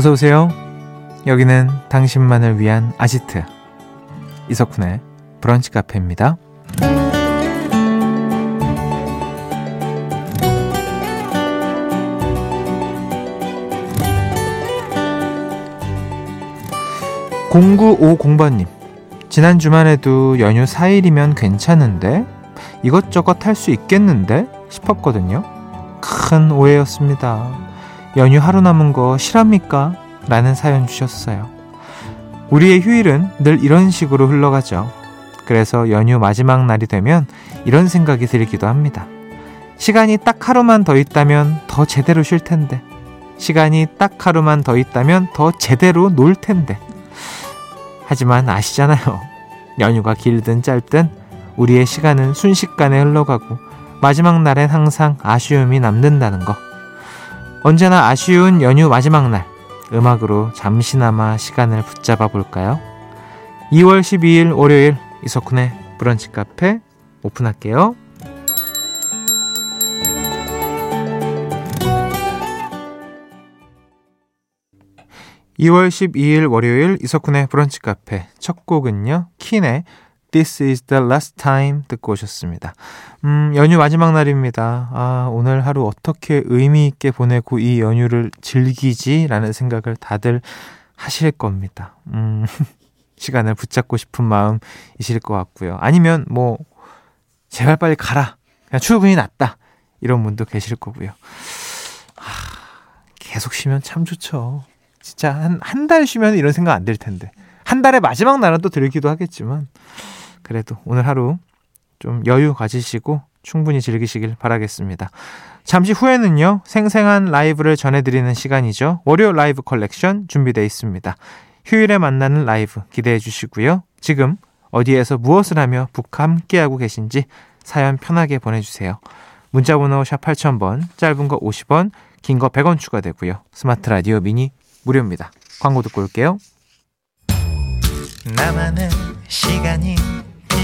어서 오세요. 여기는 당신만을 위한 아지트 이석훈의 브런치 카페입니다. 0950번님 지난 주말에도 연휴 4일이면 괜찮은데 이것저것 할 수 있겠는데 싶었거든요. 큰 오해였습니다. 연휴 하루 남은 거 실합니까? 라는 사연 주셨어요. 우리의 휴일은 늘 이런 식으로 흘러가죠. 그래서 연휴 마지막 날이 되면 이런 생각이 들기도 합니다. 시간이 딱 하루만 더 있다면 더 제대로 쉴 텐데. 시간이 딱 하루만 더 있다면 더 제대로 놀 텐데. 하지만 아시잖아요. 연휴가 길든 짧든 우리의 시간은 순식간에 흘러가고 마지막 날엔 항상 아쉬움이 남는다는 거. 언제나 아쉬운 연휴 마지막 날, 음악으로 잠시나마 시간을 붙잡아 볼까요? 2월 12일 월요일 이석훈의 브런치 카페 오픈할게요. 2월 12일 월요일 이석훈의 브런치 카페 첫 곡은요. 킨의 This is the last time 듣고 오셨습니다. 음, 연휴 마지막 날입니다. 아, 오늘 하루 어떻게 의미 있게 보내고 이 연휴를 즐기지 라는 생각을 다들 하실 겁니다. 음, 시간을 붙잡고 싶은 마음이실 것 같고요. 아니면 뭐 제발 빨리 가라. 그냥 출근이 낫다. 이런 분도 계실 거고요. 아, 계속 쉬면 참 좋죠. 진짜 한 한 달 쉬면 이런 생각 안 들 텐데. 한 달의 마지막 날은 또 들기도 하겠지만 그래도 오늘 하루 좀 여유 가지시고 충분히 즐기시길 바라겠습니다. 잠시 후에는요, 생생한 라이브를 전해드리는 시간이죠. 월요 라이브 컬렉션 준비되어 있습니다. 휴일에 만나는 라이브 기대해 주시고요. 지금 어디에서 무엇을 하며 브카 함께하고 계신지 사연 편하게 보내주세요. 문자번호 샵 8000번, 짧은 거 50원, 긴 거 100원 추가되고요. 스마트 라디오 미니 무료입니다. 광고 듣고 올게요. 나만의 시간이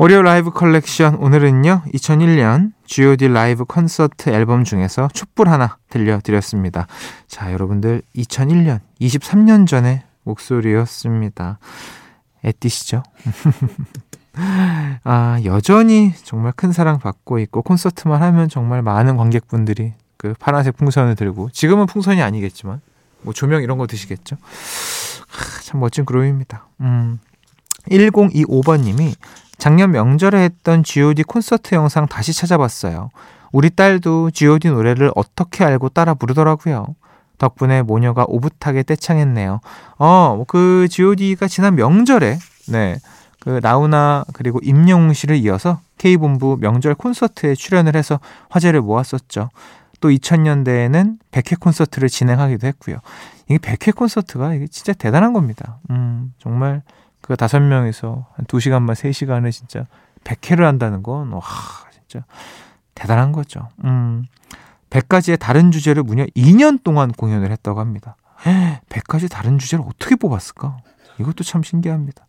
월요 라이브 컬렉션 오늘은요 2001년 G.O.D 라이브 콘서트 앨범 중에서 촛불 하나 들려드렸습니다. 자 여러분들 2001년 23년 전의 목소리였습니다. 애띠시죠? 아 여전히 정말 큰 사랑 받고 있고 콘서트만 하면 정말 많은 관객분들이 그 파란색 풍선을 들고 지금은 풍선이 아니겠지만 뭐 조명 이런 거 드시겠죠? 아, 참 멋진 그룹입니다. 음. 1025번님이 작년 명절에 했던 GOD 콘서트 영상 다시 찾아봤어요. 우리 딸도 GOD 노래를 어떻게 알고 따라 부르더라고요. 덕분에 모녀가 오붓하게 떼창했네요. 어, 그 GOD가 지난 명절에, 네, 그 나훈아 그리고 임영웅 씨를 이어서 K본부 명절 콘서트에 출연을 해서 화제를 모았었죠. 또 2000년대에는 100회 콘서트를 진행하기도 했고요. 이게 100회 콘서트가 이게 진짜 대단한 겁니다. 음, 정말 그 다섯 명에서 한 두 시간만 세 시간을 진짜 100회를 한다는 건, 와, 진짜 대단한 거죠. 음, 100가지의 다른 주제를 무려 2년 동안 공연을 했다고 합니다. 100가지 다른 주제를 어떻게 뽑았을까? 이것도 참 신기합니다.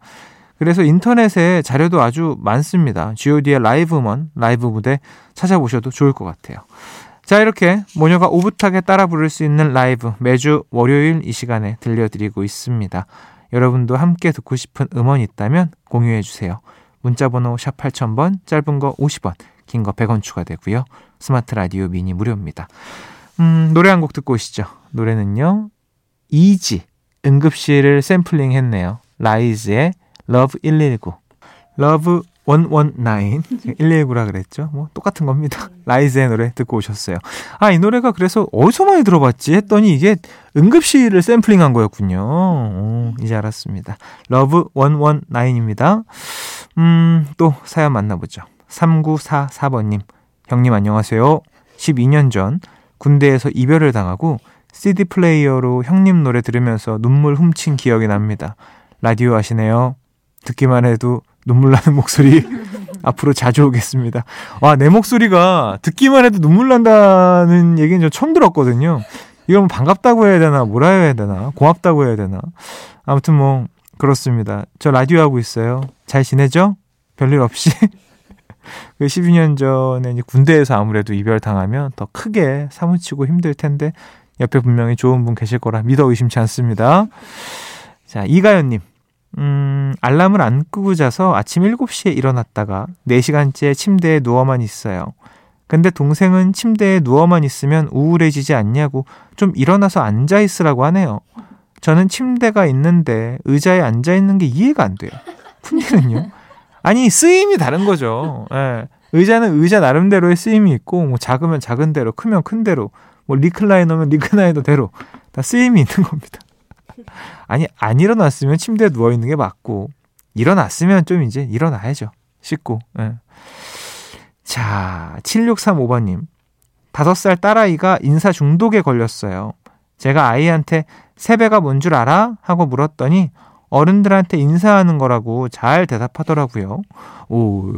그래서 인터넷에 자료도 아주 많습니다. GOD의 라이브먼, 라이브 무대 찾아보셔도 좋을 것 같아요. 자, 이렇게 모녀가 오붓하게 따라 부를 수 있는 라이브 매주 월요일 이 시간에 들려드리고 있습니다. 여러분도 함께 듣고 싶은 음원이 있다면 공유해 주세요. 문자 번호 샵 8000번, 짧은 거 50원, 긴 거 100원 추가되고요. 스마트 라디오 미니 무료입니다. 음, 노래 한 곡 듣고 오시죠. 노래는요. izi, 응급실을 샘플링 했네요. 라이즈의 Love 119. Love 119. 119라 그랬죠. 뭐 똑같은 겁니다. 라이즈의 노래 듣고 오셨어요. 아, 이 노래가 그래서 어디서 많이 들어봤지 했더니 이게 응급실을 샘플링한 거였군요. 오, 이제 알았습니다. Love 119입니다. 음, 또 사연 만나보죠. 3944번 님. 형님 안녕하세요. 12년 전 군대에서 이별을 당하고 CD 플레이어로 형님 노래 들으면서 눈물 훔친 기억이 납니다. 라디오 하시네요. 듣기만 해도 눈물 나는 목소리 앞으로 자주 오겠습니다. 와, 내 목소리가 듣기만 해도 눈물 난다는 얘기는 저 처음 들었거든요. 이건 반갑다고 해야 되나, 뭐라 해야 되나, 고맙다고 해야 되나. 아무튼 뭐, 그렇습니다. 저 라디오 하고 있어요. 잘 지내죠? 별일 없이? 그 12년 전에 이제 군대에서 아무래도 이별당하면 더 크게 사무치고 힘들 텐데, 옆에 분명히 좋은 분 계실 거라 믿어 의심치 않습니다. 자, 이가연님. 음, 알람을 안 끄고 자서 아침 7시에 일어났다가 4시간째 침대에 누워만 있어요. 근데 동생은 침대에 누워만 있으면 우울해지지 않냐고 좀 일어나서 앉아 있으라고 하네요. 저는 침대가 있는데 의자에 앉아 있는 게 이해가 안 돼요. 푼디는요? 아니, 쓰임이 다른 거죠. 예. 의자는 의자 나름대로의 쓰임이 있고, 뭐 작으면 작은 대로, 크면 큰 대로, 뭐 리클라이너면 리클라이너대로 다 쓰임이 있는 겁니다. 아니, 안 일어났으면 침대에 누워있는 게 맞고, 일어났으면 좀 이제 일어나야죠. 씻고. 예. 자, 7635번님. 5살 딸아이가 인사 중독에 걸렸어요. 제가 아이한테 세배가 뭔 줄 알아? 하고 물었더니 어른들한테 인사하는 거라고 잘 대답하더라고요. 오.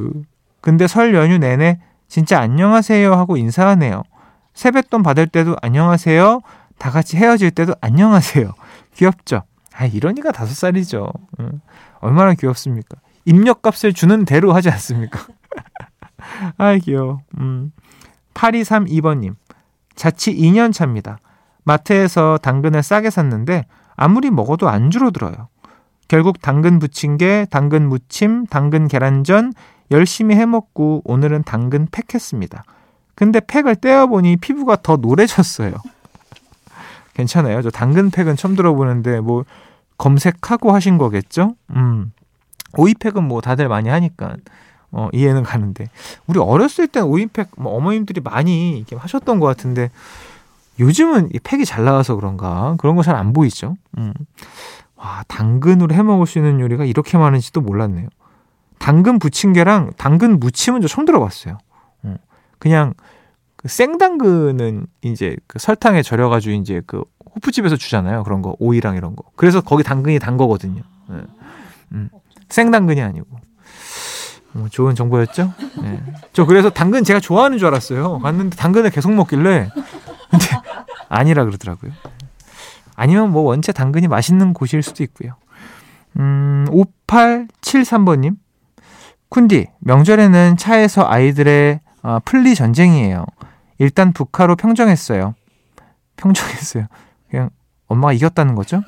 근데 설 연휴 내내 진짜 안녕하세요 하고 인사하네요. 세뱃돈 받을 때도 안녕하세요. 다 같이 헤어질 때도 안녕하세요. 귀엽죠? 아, 이러니까 다섯 살이죠. 응. 얼마나 귀엽습니까? 입력값을 주는 대로 하지 않습니까? 아, 귀여워. 음. 8232번님. 자취 2년 차입니다. 마트에서 당근을 싸게 샀는데 아무리 먹어도 안 줄어들어요. 결국 당근 부침개, 당근 무침, 당근 계란전 열심히 해먹고 오늘은 당근 팩 했습니다. 근데 팩을 떼어보니 피부가 더 노래졌어요. 괜찮아요. 저 당근팩은 처음 들어보는데 뭐 검색하고 하신 거겠죠? 음. 오이팩은 뭐 다들 많이 하니까 어, 이해는 가는데 우리 어렸을 땐 오이팩 뭐 어머님들이 많이 이렇게 하셨던 것 같은데 요즘은 이 팩이 잘 나와서 그런가 그런 거 잘 안 보이죠. 음. 와 당근으로 해 먹을 수 있는 요리가 이렇게 많은지도 몰랐네요. 당근 부침개랑 당근 무침은 저 처음 들어봤어요. 음. 그냥 그 생당근은 이제 그 설탕에 절여가지고 이제 그 호프집에서 주잖아요. 그런 거 오이랑 이런 거. 그래서 거기 당근이 단 거거든요. 네. 음. 생당근이 아니고. 뭐 좋은 정보였죠? 네. 저 그래서 당근 제가 좋아하는 줄 알았어요. 갔는데 당근을 계속 먹길래 근데 아니라 그러더라고요. 아니면 뭐 원체 당근이 맛있는 곳일 수도 있고요. 음, 5873번님. 쿤디, 명절에는 차에서 아이들의 어, 플리 전쟁이에요. 일단 북한로 평정했어요. 평정했어요. 그냥 엄마가 이겼다는 거죠.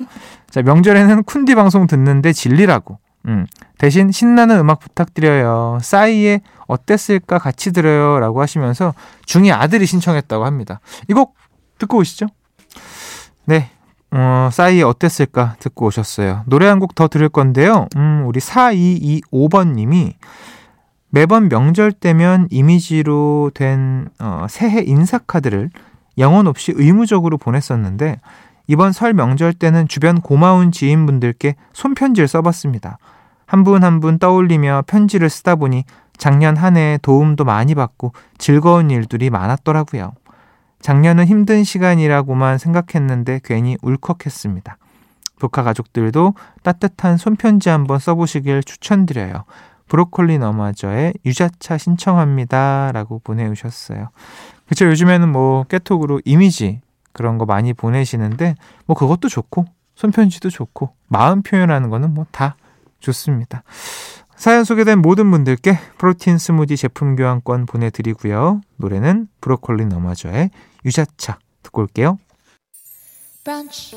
자, 명절에는 쿤디 방송 듣는데 진리라고. 음, 대신 신나는 음악 부탁드려요. 싸이의 어땠을까 같이 들어요. 라고 하시면서 중이 아들이 신청했다고 합니다. 이 곡 듣고 오시죠. 네. 어, 싸이의 어땠을까 듣고 오셨어요. 노래 한 곡 더 들을 건데요. 음, 우리 4225번님이 매번 명절 때면 이미지로 된 어, 새해 인사카드를 영혼 없이 의무적으로 보냈었는데 이번 설 명절 때는 주변 고마운 지인분들께 손편지를 써봤습니다. 한 분 한 분 떠올리며 편지를 쓰다 보니 작년 한해 도움도 많이 받고 즐거운 일들이 많았더라고요. 작년은 힘든 시간이라고만 생각했는데 괜히 울컥했습니다. 조카 가족들도 따뜻한 손편지 한번 써보시길 추천드려요. 브로콜리 너마저의 유자차 신청합니다. 라고 보내주셨어요. 그쵸. 요즘에는 뭐 깨톡으로 이미지 그런 거 많이 보내시는데 뭐 그것도 좋고 손편지도 좋고 마음 표현하는 거는 뭐 다 좋습니다. 사연 소개된 모든 분들께 프로틴 스무디 제품 교환권 보내드리고요. 노래는 브로콜리 너마저의 유자차 듣고 올게요. 브런치,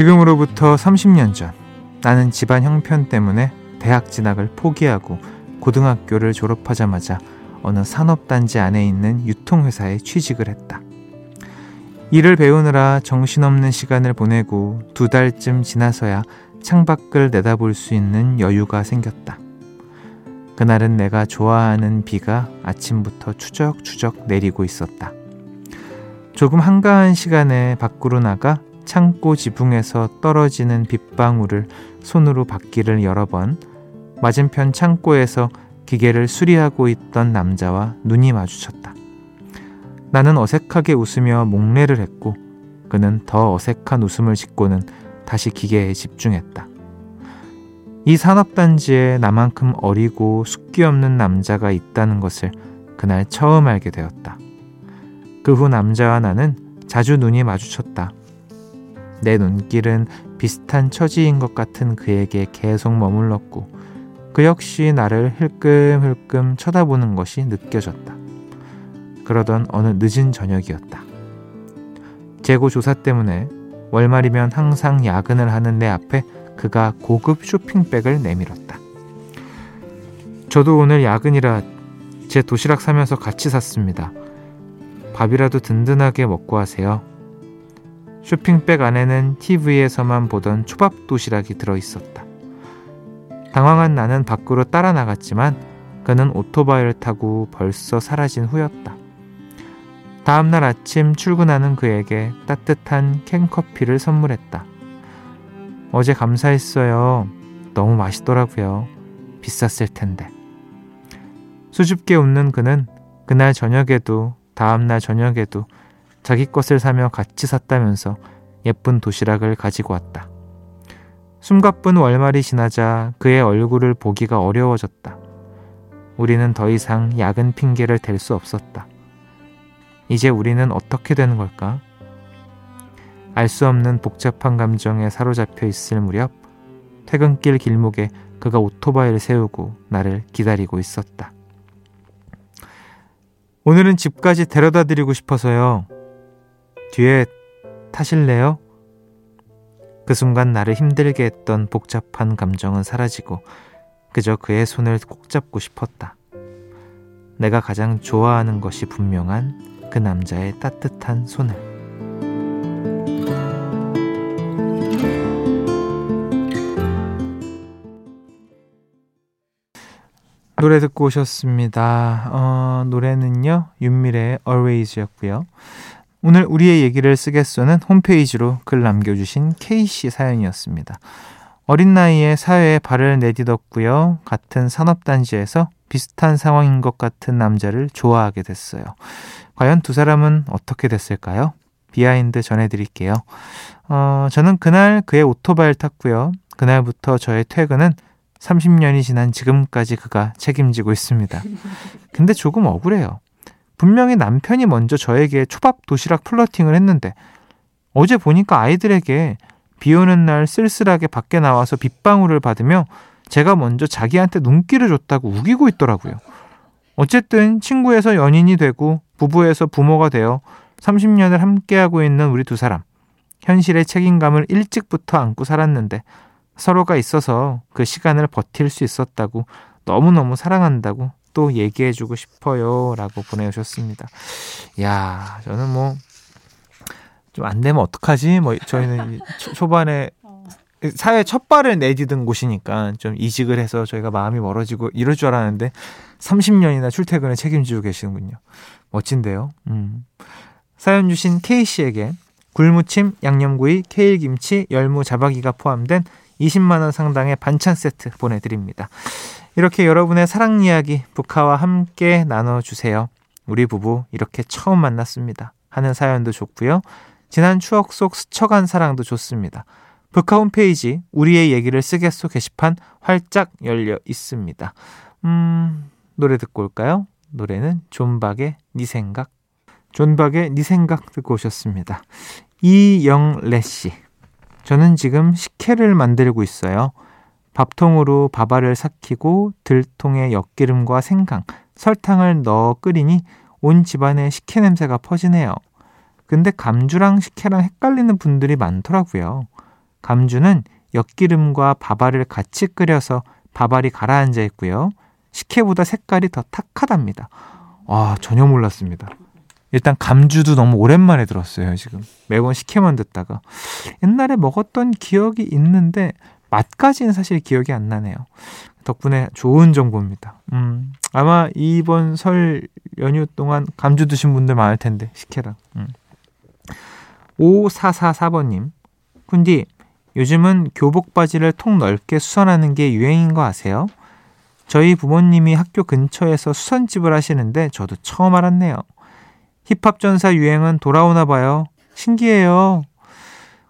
지금으로부터 30년 전 나는 집안 형편 때문에 대학 진학을 포기하고 고등학교를 졸업하자마자 어느 산업단지 안에 있는 유통회사에 취직을 했다. 일을 배우느라 정신없는 시간을 보내고 두 달쯤 지나서야 창밖을 내다볼 수 있는 여유가 생겼다. 그날은 내가 좋아하는 비가 아침부터 추적추적 내리고 있었다. 조금 한가한 시간에 밖으로 나가 창고 지붕에서 떨어지는 빗방울을 손으로 받기를 여러 번 맞은편 창고에서 기계를 수리하고 있던 남자와 눈이 마주쳤다. 나는 어색하게 웃으며 목례를 했고 그는 더 어색한 웃음을 짓고는 다시 기계에 집중했다. 이 산업단지에 나만큼 어리고 숫기 없는 남자가 있다는 것을 그날 처음 알게 되었다. 그 후 남자와 나는 자주 눈이 마주쳤다. 내 눈길은 비슷한 처지인 것 같은 그에게 계속 머물렀고 그 역시 나를 흘끔흘끔 쳐다보는 것이 느껴졌다. 그러던 어느 늦은 저녁이었다. 재고 조사 때문에 월말이면 항상 야근을 하는 내 앞에 그가 고급 쇼핑백을 내밀었다. 저도 오늘 야근이라 제 도시락 사면서 같이 샀습니다. 밥이라도 든든하게 먹고 하세요. 쇼핑백 안에는 TV에서만 보던 초밥 도시락이 들어 있었다. 당황한 나는 밖으로 따라 나갔지만 그는 오토바이를 타고 벌써 사라진 후였다. 다음날 아침 출근하는 그에게 따뜻한 캔커피를 선물했다. 어제 감사했어요. 너무 맛있더라고요. 비쌌을 텐데. 수줍게 웃는 그는 그날 저녁에도 다음날 저녁에도 자기 것을 사며 같이 샀다면서 예쁜 도시락을 가지고 왔다. 숨가쁜 월말이 지나자 그의 얼굴을 보기가 어려워졌다. 우리는 더 이상 야근 핑계를 댈 수 없었다. 이제 우리는 어떻게 되는 걸까? 알 수 없는 복잡한 감정에 사로잡혀 있을 무렵 퇴근길 길목에 그가 오토바이를 세우고 나를 기다리고 있었다. 오늘은 집까지 데려다 드리고 싶어서요. 뒤에 타실래요? 그 순간 나를 힘들게 했던 복잡한 감정은 사라지고 그저 그의 손을 꼭 잡고 싶었다. 내가 가장 좋아하는 것이 분명한 그 남자의 따뜻한 손을. 노래 듣고 오셨습니다. 어, 노래는요, 윤미래의 Always였고요. 오늘 우리의 얘기를 쓰겠소는 홈페이지로 글 남겨주신 K씨 사연이었습니다. 어린 나이에 사회에 발을 내딛었고요. 같은 산업단지에서 비슷한 상황인 것 같은 남자를 좋아하게 됐어요. 과연 두 사람은 어떻게 됐을까요? 비하인드 전해드릴게요. 어, 저는 그날 그의 오토바이를 탔고요. 그날부터 저의 퇴근은 30년이 지난 지금까지 그가 책임지고 있습니다. 근데 조금 억울해요. 분명히 남편이 먼저 저에게 초밥 도시락 플러팅을 했는데 어제 보니까 아이들에게 비 오는 날 쓸쓸하게 밖에 나와서 빗방울을 받으며 제가 먼저 자기한테 눈길을 줬다고 우기고 있더라고요. 어쨌든 친구에서 연인이 되고 부부에서 부모가 되어 30년을 함께하고 있는 우리 두 사람. 현실의 책임감을 일찍부터 안고 살았는데 서로가 있어서 그 시간을 버틸 수 있었다고 너무너무 사랑한다고 또 얘기해주고 싶어요. 라고 보내주셨습니다. 야 저는 뭐, 좀 안 되면 어떡하지? 뭐, 저희는 초, 반에 사회 첫 발을 내디딘 곳이니까 좀 이직을 해서 저희가 마음이 멀어지고 이럴 줄 알았는데 30년이나 출퇴근을 책임지고 계시는군요. 멋진데요. 음. 사연 주신 K씨에게 굴무침, 양념구이, 케일김치, 열무, 자박이가 포함된 20만원 상당의 반찬 세트 보내드립니다. 이렇게 여러분의 사랑 이야기 북카와 함께 나눠주세요. 우리 부부 이렇게 처음 만났습니다. 하는 사연도 좋고요. 지난 추억 속 스쳐간 사랑도 좋습니다. 북카 홈페이지 우리의 얘기를 쓰겠소 게시판 활짝 열려 있습니다. 음, 노래 듣고 올까요? 노래는 존박의 니 생각. 존박의 니 생각 듣고 오셨습니다. 이영래 씨. 저는 지금 식혜를 만들고 있어요. 밥통으로 밥알을 삭히고 들통에 엿기름과 생강, 설탕을 넣어 끓이니 온 집안에 식혜 냄새가 퍼지네요. 근데 감주랑 식혜랑 헷갈리는 분들이 많더라고요. 감주는 엿기름과 밥알을 같이 끓여서 밥알이 가라앉아 있고요. 식혜보다 색깔이 더 탁하답니다. 아, 전혀 몰랐습니다. 일단 감주도 너무 오랜만에 들었어요, 지금. 매번 식혜만 듣다가. 옛날에 먹었던 기억이 있는데 맛까지는 사실 기억이 안 나네요. 덕분에 좋은 정보입니다. 음, 아마 이번 설 연휴 동안 감주 드신 분들 많을 텐데, 식혜랑. 음. 5444번님, 군디, 요즘은 교복 바지를 통 넓게 수선하는 게 유행인 거 아세요? 저희 부모님이 학교 근처에서 수선집을 하시는데 저도 처음 알았네요. 힙합 전사 유행은 돌아오나 봐요. 신기해요.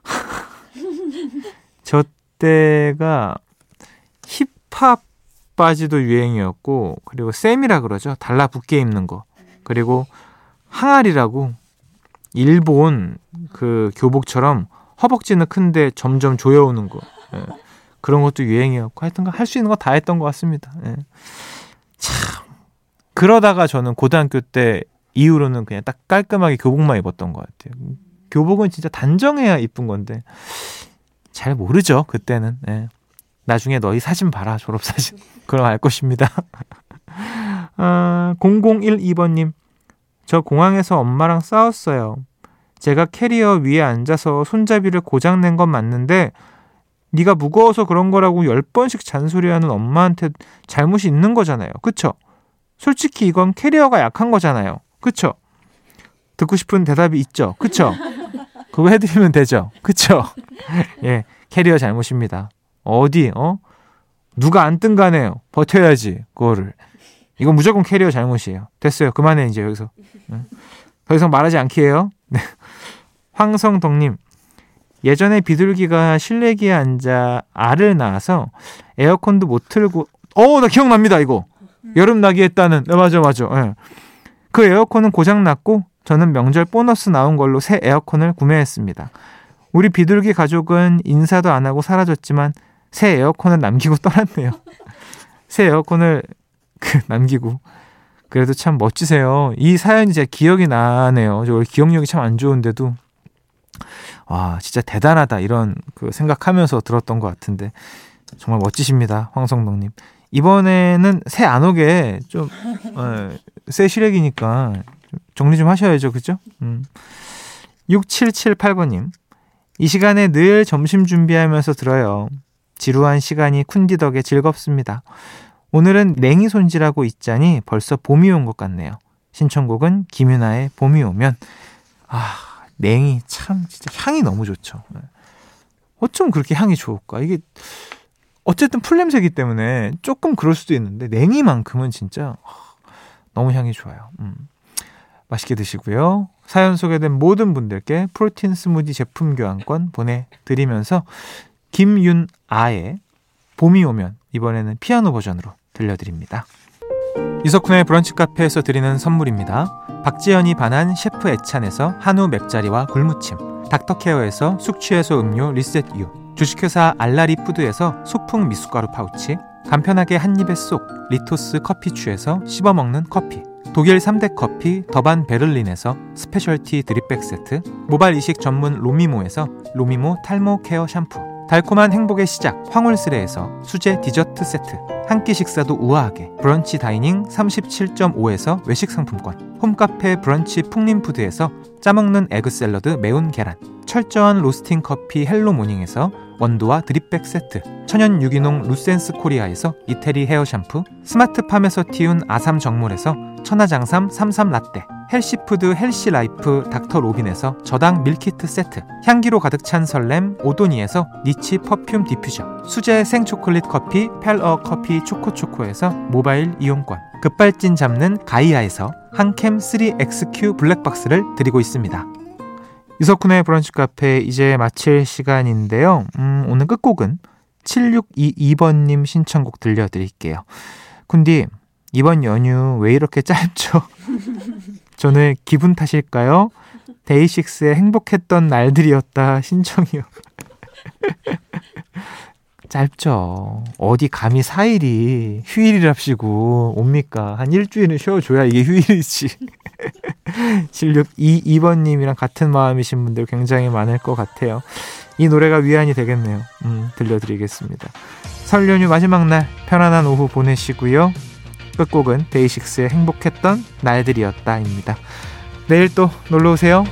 저 때가 힙합 바지도 유행이었고 그리고 쌤이라 그러죠. 달라붙게 입는 거. 그리고 항아리라고 일본 그 교복처럼 허벅지는 큰데 점점 조여오는 거. 예. 그런 것도 유행이었고 하여튼 할 수 있는 거 다 했던 것 같습니다. 예. 참 그러다가 저는 고등학교 때 이후로는 그냥 딱 깔끔하게 교복만 입었던 것 같아요. 교복은 진짜 단정해야 이쁜 건데 잘 모르죠 그때는. 예. 나중에 너희 사진 봐라 졸업 사진. 그럼 알 것입니다. 아, 0012번님 저 공항에서 엄마랑 싸웠어요. 제가 캐리어 위에 앉아서 손잡이를 고장낸 건 맞는데 네가 무거워서 그런 거라고 열 번씩 잔소리하는 엄마한테 잘못이 있는 거잖아요. 그쵸? 솔직히 이건 캐리어가 약한 거잖아요. 그쵸? 듣고 싶은 대답이 있죠. 그쵸? 그거 해드리면 되죠. 그쵸? 예, 캐리어 잘못입니다. 어디, 어? 누가 안 뜬 간에 버텨야지, 그거를. 이건 무조건 캐리어 잘못이에요. 됐어요. 그만해, 이제 여기서. 더 이상 말하지 않기에요. 네. 황성덕님, 예전에 비둘기가 실내기에 앉아 알을 낳아서 에어컨도 못 틀고, 어, 나 기억납니다, 이거. 여름 나기 했다는, 네, 맞아, 맞아. 네. 그 에어컨은 고장났고, 저는 명절 보너스 나온 걸로 새 에어컨을 구매했습니다. 우리 비둘기 가족은 인사도 안 하고 사라졌지만, 새 에어컨을 남기고 떠났네요. 새 에어컨을 그, 남기고. 그래도 참 멋지세요. 이 사연이 제 기억이 나네요. 저 기억력이 참 안 좋은데도 와 진짜 대단하다 이런 그 생각하면서 들었던 것 같은데 정말 멋지십니다 황성동님 이번에는 새 안 오게 좀새 어, 시래기니까 좀 정리 좀 하셔야죠 그죠? 음. 6778번님 이 시간에 늘 점심 준비하면서 들어요 지루한 시간이 쿤디 덕에 즐겁습니다 오늘은 냉이 손질하고 있자니 벌써 봄이 온 것 같네요. 신청곡은 김윤아의 봄이 오면 아 냉이 참 진짜 향이 너무 좋죠. 네. 어쩜 그렇게 향이 좋을까? 이게 어쨌든 풀냄새기 때문에 조금 그럴 수도 있는데 냉이만큼은 진짜 너무 향이 좋아요. 음. 맛있게 드시고요. 사연 소개된 모든 분들께 프로틴 스무디 제품 교환권 보내드리면서 김윤아의 봄이 오면 이번에는 피아노 버전으로 들려드립니다. 이석훈의 브런치 카페에서 드리는 선물입니다. 박지연이 반한 셰프 애찬에서 한우 맵자리와 굴무침 닥터케어에서 숙취해소 음료 리셋유 주식회사 알라리 푸드에서 소풍 미숫가루 파우치 간편하게 한입에 쏙 리토스 커피추에서 씹어먹는 커피 독일 3대 커피 더반 베를린에서 스페셜티 드립백 세트 모발 이식 전문 로미모에서 로미모 탈모 케어 샴푸 달콤한 행복의 시작 황홀스레에서 수제 디저트 세트 한 끼 식사도 우아하게 브런치 다이닝 37.5에서 외식 상품권 홈카페 브런치 풍림푸드에서 짜먹는 에그 샐러드 매운 계란 철저한 로스팅 커피 헬로 모닝에서 원두와 드립백 세트 천연 유기농 루센스 코리아에서 이태리 헤어 샴푸 스마트팜에서 틔운 아삼 정물에서 천하장삼 삼삼라떼 헬시푸드 헬시라이프 닥터로빈에서 저당 밀키트 세트 향기로 가득 찬 설렘 오도니에서 니치 퍼퓸 디퓨저 수제 생초콜릿 커피 펠어 커피 초코초코에서 모바일 이용권 급발진 잡는 가이아에서 한캠 3XQ 블랙박스를 드리고 있습니다. 이석훈의 브런치 카페 이제 마칠 시간인데요. 음, 오늘 끝곡은 7622번님 신청곡 들려드릴게요. 쿤디, 이번 연휴 왜 이렇게 짧죠? 저는 기분 탓일까요? 데이식스의 행복했던 날들이었다 신청이요. 짧죠. 어디 감히 4일이 휴일이랍시고 옵니까? 한 일주일은 쉬어줘야 이게 휴일이지. 7622번님이랑 같은 마음이신 분들 굉장히 많을 것 같아요. 이 노래가 위안이 되겠네요. 음, 들려드리겠습니다. 설 연휴 마지막 날 편안한 오후 보내시고요. 끝곡은 데이식스의 행복했던 날들이었다입니다. 내일 또 놀러 오세요.